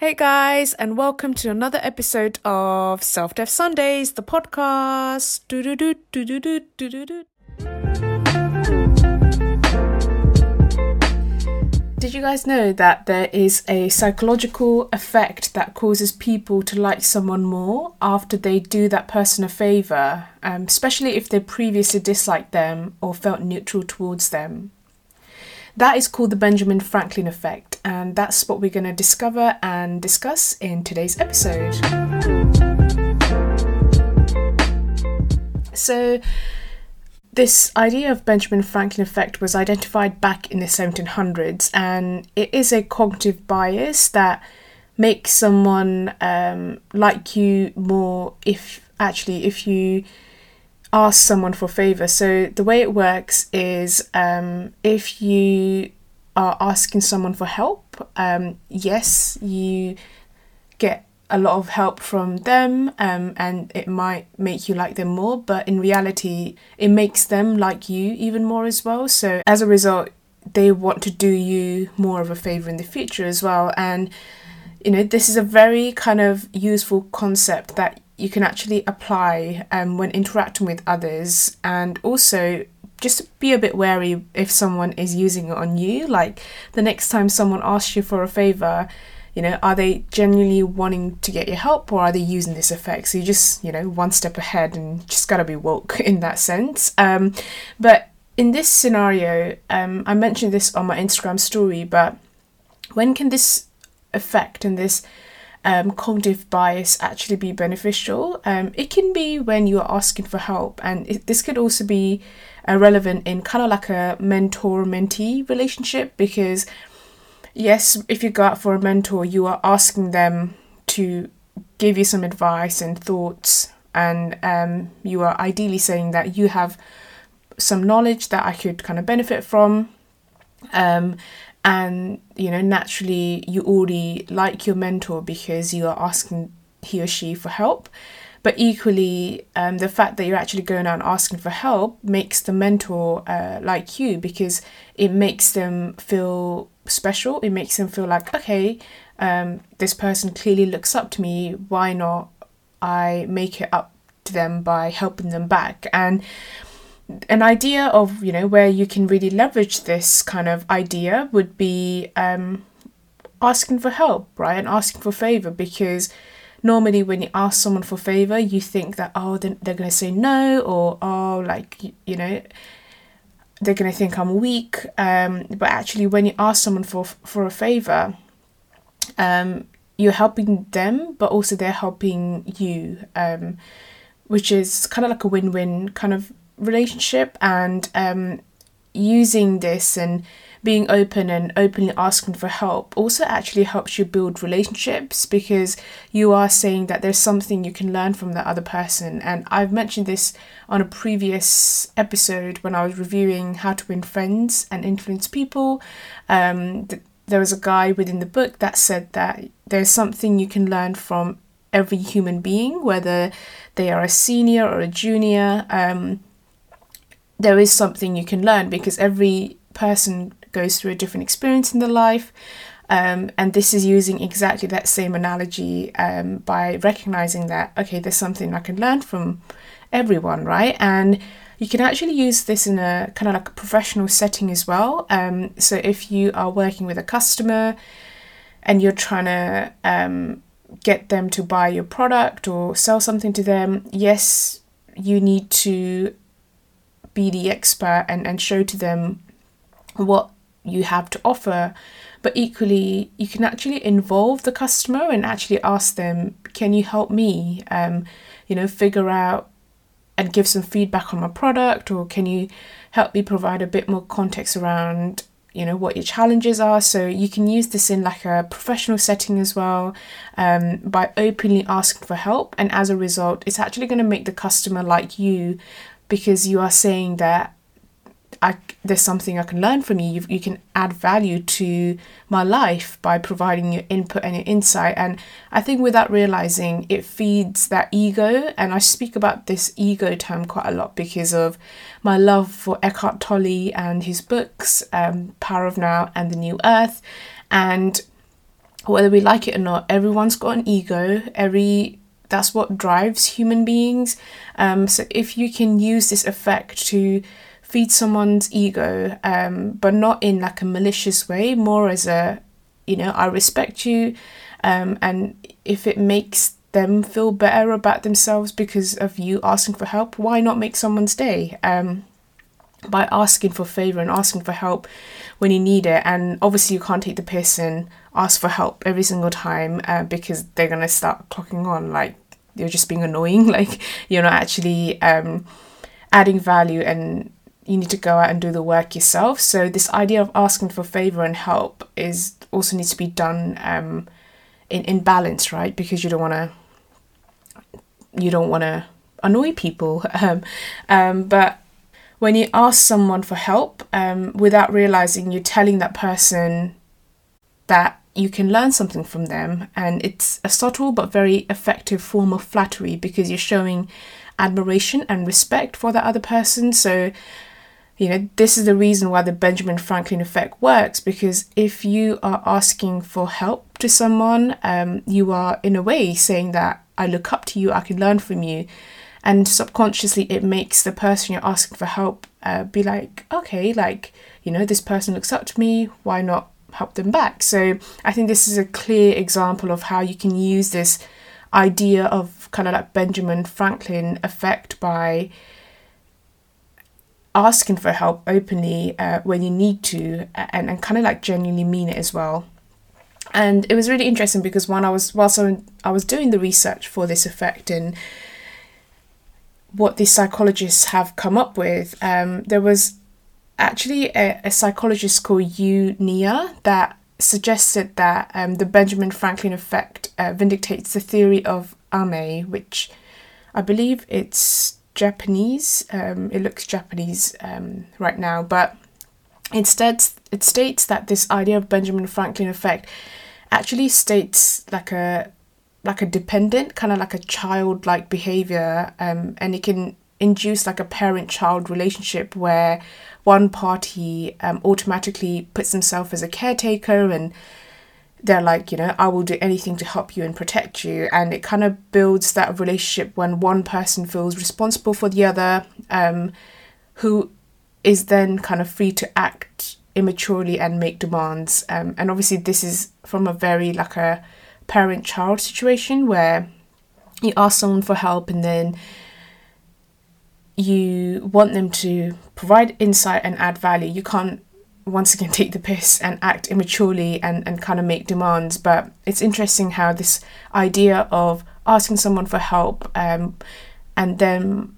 Hey guys, and welcome to another episode of Self Dev Sundays, the podcast. Did you guys know that there is a psychological effect that causes people to like someone more after they do that person a favor, um, especially if they previously disliked them or felt neutral towards them? That is called the Benjamin Franklin effect, and that's what we're going to discover and discuss in today's episode. So, this idea of Benjamin Franklin effect was identified back in the 1700s, and it is a cognitive bias that makes someone um, like you more if actually if you ask someone for favor. So the way it works is um, if you are asking someone for help, um, yes, you get a lot of help from them um, and it might make you like them more, but in reality, it makes them like you even more as well. So as a result, they want to do you more of a favor in the future as well. And you know, this is a very kind of useful concept that you can actually apply um, when interacting with others and also just be a bit wary if someone is using it on you. Like the next time someone asks you for a favor you know are they genuinely wanting to get your help or are they using this effect? So you just you know one step ahead and just gotta be woke in that sense. Um, but in this scenario um, i mentioned this on my instagram story but when can this effect and this um, cognitive bias actually be beneficial. Um, it can be when you are asking for help, and it, this could also be uh, relevant in kind of like a mentor mentee relationship because, yes, if you go out for a mentor, you are asking them to give you some advice and thoughts, and um, you are ideally saying that you have some knowledge that I could kind of benefit from. Um, and you know naturally you already like your mentor because you are asking he or she for help. But equally um, the fact that you're actually going out and asking for help makes the mentor uh, like you because it makes them feel special. It makes them feel like okay um, this person clearly looks up to me. Why not i make it up to them by helping them back? And an idea of you know where you can really leverage this kind of idea would be um, asking for help right? And asking for favor because normally when you ask someone for favor you think that oh they're, going to say no or oh like you know they're going to think i'm weak. Um, but actually when you ask someone for for a favor um, you're helping them but also they're helping you um, which is kind of like a win-win kind of relationship and um, using this and being open and openly asking for help also actually helps you build relationships because you are saying that there's something you can learn from the other person. And I've mentioned this on a previous episode when I was reviewing how to win friends and influence people. Um, th- there was a guy within the book that said that there's something you can learn from every human being, whether they are a senior or a junior. Um, there is something you can learn because every person goes through a different experience in their life. Um, and this is using exactly that same analogy um, by recognizing that, okay, there's something I can learn from everyone, right? And you can actually use this in a kind of like a professional setting as well. Um, so if you are working with a customer and you're trying to um, get them to buy your product or sell something to them, yes, you need to be the expert and, and show to them what you have to offer. But equally, you can actually involve the customer and actually ask them, can you help me? Um, you know, figure out and give some feedback on my product, or can you help me provide a bit more context around you know what your challenges are so you can use this in like a professional setting as well um, by openly asking for help and as a result it's actually going to make the customer like you because you are saying that I, there's something I can learn from you. you. You can add value to my life by providing your input and your insight. And I think without realizing, it feeds that ego. And I speak about this ego term quite a lot because of my love for Eckhart Tolle and his books, um, Power of Now and The New Earth. And whether we like it or not, everyone's got an ego. Every that's what drives human beings. Um, so if you can use this effect to feed someone's ego, um, but not in like a malicious way, more as a, you know, I respect you, um, and if it makes them feel better about themselves because of you asking for help, why not make someone's day? Um, by asking for favor and asking for help when you need it, and obviously you can't take the piss and ask for help every single time uh, because they're gonna start clocking on like you're just being annoying, like you're not actually um, adding value and you need to go out and do the work yourself. So this idea of asking for favor and help is also needs to be done um, in in balance, right? Because you don't want to you don't want to annoy people. Um, um, but when you ask someone for help um, without realizing you're telling that person that you can learn something from them, and it's a subtle but very effective form of flattery because you're showing admiration and respect for that other person. So you know, this is the reason why the Benjamin Franklin effect works because if you are asking for help to someone, um, you are in a way saying that I look up to you, I can learn from you. And subconsciously, it makes the person you're asking for help uh, be like, okay, like, you know, this person looks up to me, why not help them back? So I think this is a clear example of how you can use this idea of kind of like Benjamin Franklin effect by asking for help openly uh, when you need to and, and kind of like genuinely mean it as well and it was really interesting because when I was whilst I was doing the research for this effect and what these psychologists have come up with, um, there was actually a, a psychologist called Yu Niiya that suggested that um, the Benjamin Franklin effect uh, vindicates the theory of Amae, which I believe it's Japanese. Um, it looks Japanese um, right now, but instead it states that this idea of Benjamin Franklin effect actually states like a like a dependent kind of like a childlike behavior um, and it can induce like a parent child relationship where one party um, automatically puts themselves as a caretaker and they're like, you know, I will do anything to help you and protect you. And it kind of builds that relationship when one person feels responsible for the other, um, who is then kind of free to act immaturely and make demands. Um, and obviously, this is from a very like a parent child situation where you ask someone for help and then you want them to provide insight and add value. You can't once again take the piss and act immaturely and, and kind of make demands. But it's interesting how this idea of asking someone for help um, and then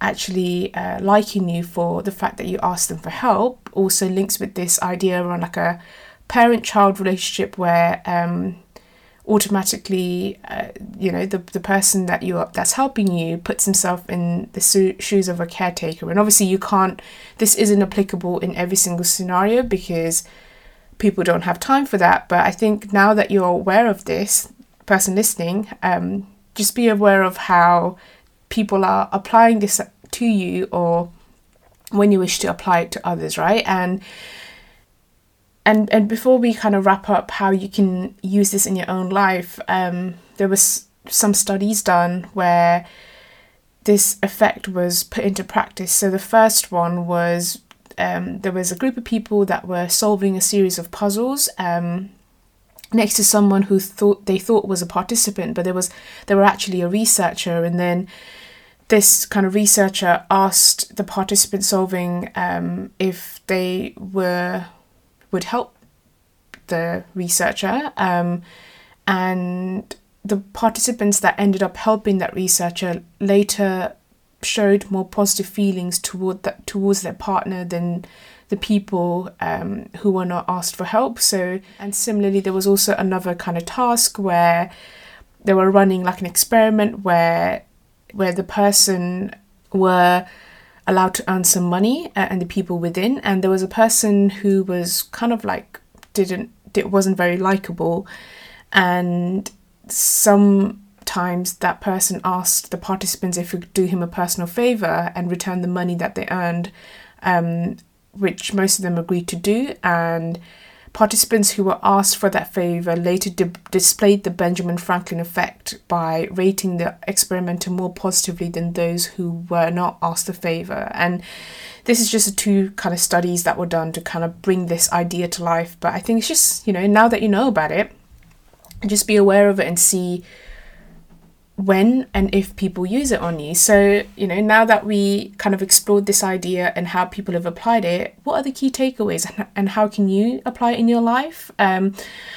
actually uh, liking you for the fact that you asked them for help also links with this idea around like a parent child relationship where um, automatically uh, you know the, the person that you are, that's helping you puts himself in the so- shoes of a caretaker. And obviously you can't this isn't applicable in every single scenario because people don't have time for that. But i think now that you're aware of this person listening um, just be aware of how people are applying this to you or when you wish to apply it to others right? And and and before we kind of wrap up how you can use this in your own life um, there was some studies done where this effect was put into practice. So the first one was um, there was a group of people that were solving a series of puzzles um, next to someone who thought they thought was a participant but there was they were actually a researcher. And then this kind of researcher asked the participant solving um, if they were would help the researcher um, and the participants that ended up helping that researcher later showed more positive feelings toward that towards their partner than the people um, who were not asked for help. So and similarly there was also another kind of task where they were running like an experiment where where the person were allowed to earn some money uh, and the people within. And there was a person who was kind of like didn't it wasn't very likable. And sometimes that person asked the participants if we could do him a personal favor and return the money that they earned um, which most of them agreed to do. And Participants who were asked for that favour later di- displayed the Benjamin Franklin effect by rating the experimenter more positively than those who were not asked the favour. And this is just two kind of studies that were done to kind of bring this idea to life. But I think it's just, you know, now that you know about it, just be aware of it and see when and if people use it on you. So, you know, now that we kind of explored this idea and how people have applied it, what are the key takeaways and how can you apply it in your life? Um,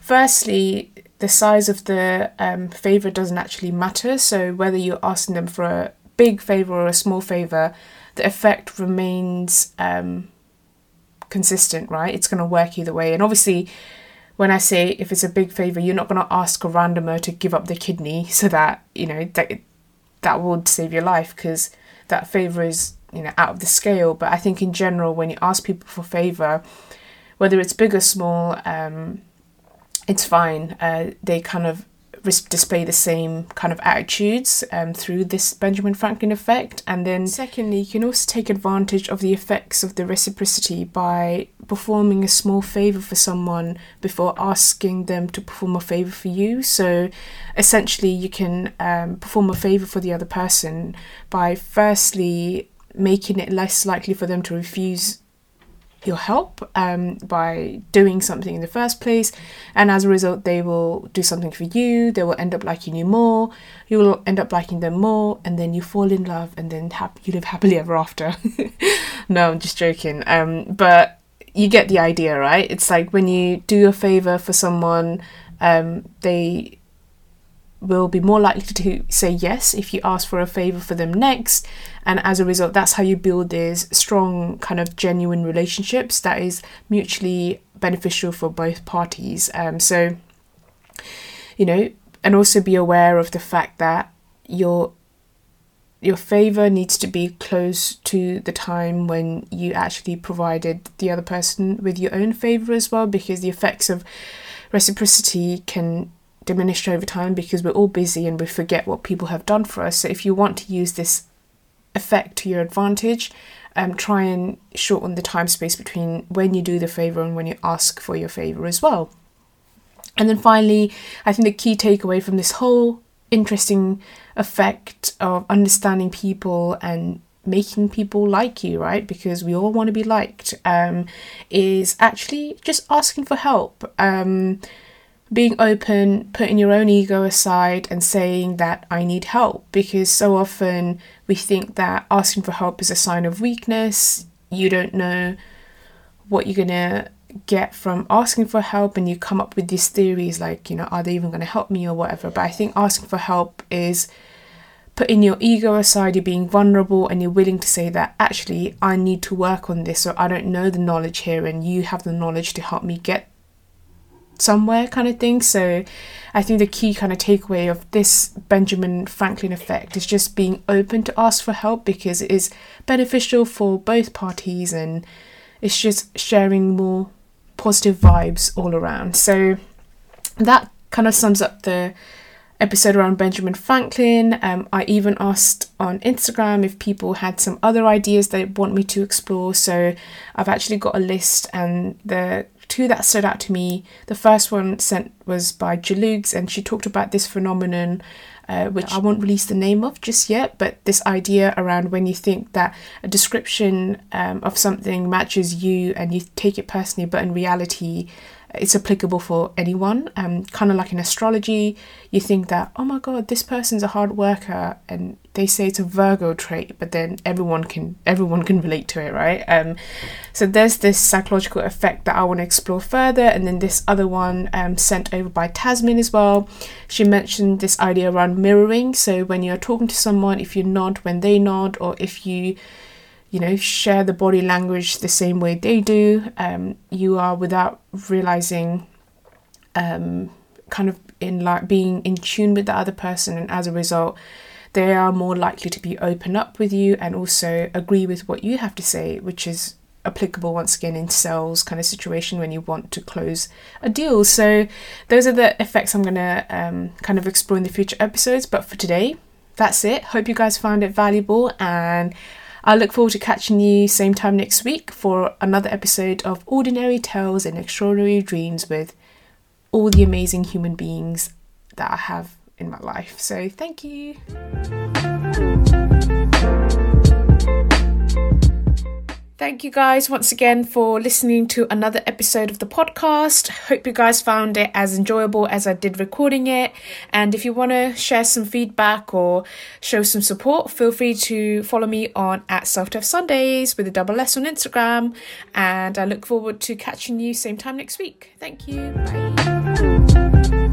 firstly, the size of the um, favor doesn't actually matter. So, whether you're asking them for a big favor or a small favor, the effect remains um, consistent, right? It's going to work either way. And obviously, when I say if it's a big favor, you're not going to ask a randomer to give up the kidney so that you know that that would save your life because that favor is you know out of the scale. But I think in general, when you ask people for favor, whether it's big or small, um, it's fine. Uh, they kind of display the same kind of attitudes um, through this Benjamin Franklin effect. And then, secondly, you can also take advantage of the effects of the reciprocity by performing a small favor for someone before asking them to perform a favor for you. So, essentially, you can um, perform a favor for the other person by firstly making it less likely for them to refuse your help um, by doing something in the first place, and as a result, they will do something for you. They will end up liking you more. You will end up liking them more, and then you fall in love, and then you live happily ever after. no, I'm just joking. Um, but you get the idea, right? It's like when you do a favor for someone, um, they will be more likely to say yes if you ask for a favor for them next. And as a result that's how you build these strong kind of genuine relationships that is mutually beneficial for both parties. Um, so you know and also be aware of the fact that your your favor needs to be close to the time when you actually provided the other person with your own favor as well because the effects of reciprocity can diminish over time because we're all busy and we forget what people have done for us. So if you want to use this effect to your advantage, um, try and shorten the time space between when you do the favor and when you ask for your favor as well. And then finally, I think the key takeaway from this whole interesting effect of understanding people and making people like you, right? Because we all want to be liked, um, is actually just asking for help. Um, being open, putting your own ego aside, and saying that I need help because so often we think that asking for help is a sign of weakness. You don't know what you're gonna get from asking for help, and you come up with these theories like, you know, are they even gonna help me or whatever. But I think asking for help is putting your ego aside, you're being vulnerable, and you're willing to say that actually I need to work on this, or I don't know the knowledge here, and you have the knowledge to help me get somewhere kind of thing. So I think the key kind of takeaway of this Benjamin Franklin effect is just being open to ask for help because it is beneficial for both parties and it's just sharing more positive vibes all around. So that kind of sums up the episode around Benjamin Franklin. Um, I even asked on Instagram if people had some other ideas they want me to explore. So I've actually got a list, and the two that stood out to me. The first one sent was by Jalugs, and she talked about this phenomenon, uh, which I won't release the name of just yet, but this idea around when you think that a description um, of something matches you and you take it personally, but in reality, it's applicable for anyone. Um, kind of like in astrology, you think that, oh my god, this person's a hard worker, and they say it's a Virgo trait, but then everyone can everyone can relate to it, right? Um, so there's this psychological effect that I want to explore further, and then this other one um, sent over by Tasmin as well. She mentioned this idea around mirroring. So when you're talking to someone, if you nod when they nod, or if you you know, share the body language the same way they do. Um, you are without realizing, um, kind of in like being in tune with the other person, and as a result, they are more likely to be open up with you and also agree with what you have to say, which is applicable once again in sales kind of situation when you want to close a deal. So those are the effects I'm gonna um, kind of explore in the future episodes. But for today, that's it. Hope you guys found it valuable and I look forward to catching you same time next week for another episode of Ordinary Tales and Extraordinary Dreams with all the amazing human beings that I have in my life. So, thank you. Thank you guys once again for listening to another episode of the podcast. Hope you guys found it as enjoyable as I did recording it. And if you want to share some feedback or show some support, feel free to follow me on at Self Dev Sundays with a double S on Instagram. And I look forward to catching you same time next week. Thank you. Bye.